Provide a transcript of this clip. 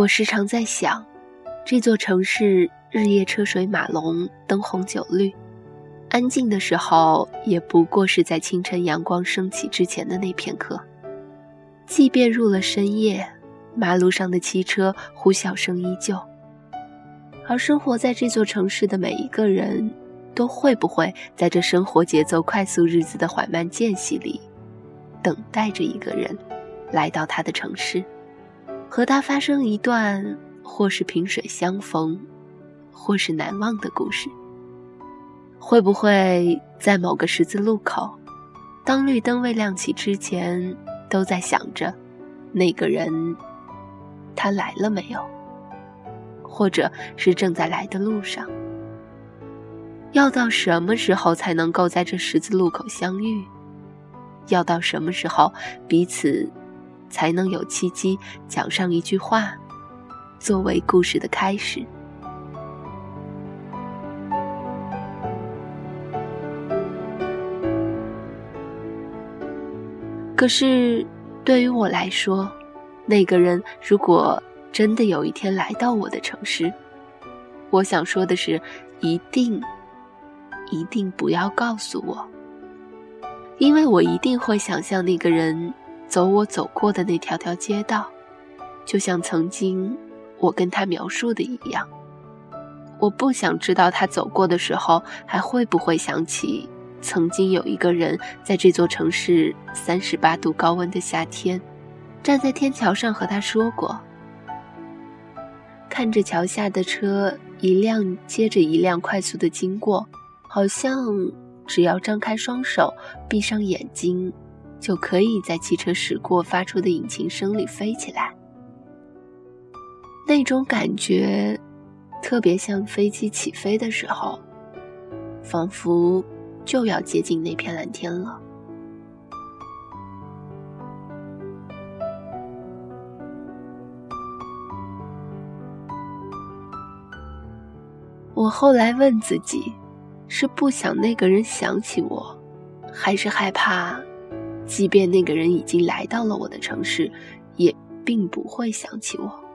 我时常在想，这座城市日夜车水马龙，灯红酒绿，安静的时候也不过是在清晨阳光升起之前的那片刻。即便入了深夜，马路上的汽车呼啸声依旧。而生活在这座城市的每一个人，都会不会在这生活节奏快速、日子的缓慢间隙里，等待着一个人来到他的城市？和他发生一段，或是萍水相逢，或是难忘的故事。会不会在某个十字路口，当绿灯未亮起之前，都在想着那个人，他来了没有？或者是正在来的路上？要到什么时候才能够在这十字路口相遇？要到什么时候彼此？才能有契机讲上一句话，作为故事的开始。可是，对于我来说，那个人如果真的有一天来到我的城市，我想说的是，一定，一定不要告诉我，因为我一定会想象那个人。走我走过的那条条街道，就像曾经我跟他描述的一样。我不想知道他走过的时候还会不会想起曾经有一个人在这座城市三十八度高温的夏天，站在天桥上和他说过，看着桥下的车一辆接着一辆快速的经过，好像只要张开双手，闭上眼睛。就可以在汽车驶过发出的引擎声里飞起来，那种感觉特别像飞机起飞的时候，仿佛就要接近那片蓝天了。我后来问自己，是不想那个人想起我，还是害怕？即便那个人已经来到了我的城市，也并不会想起我。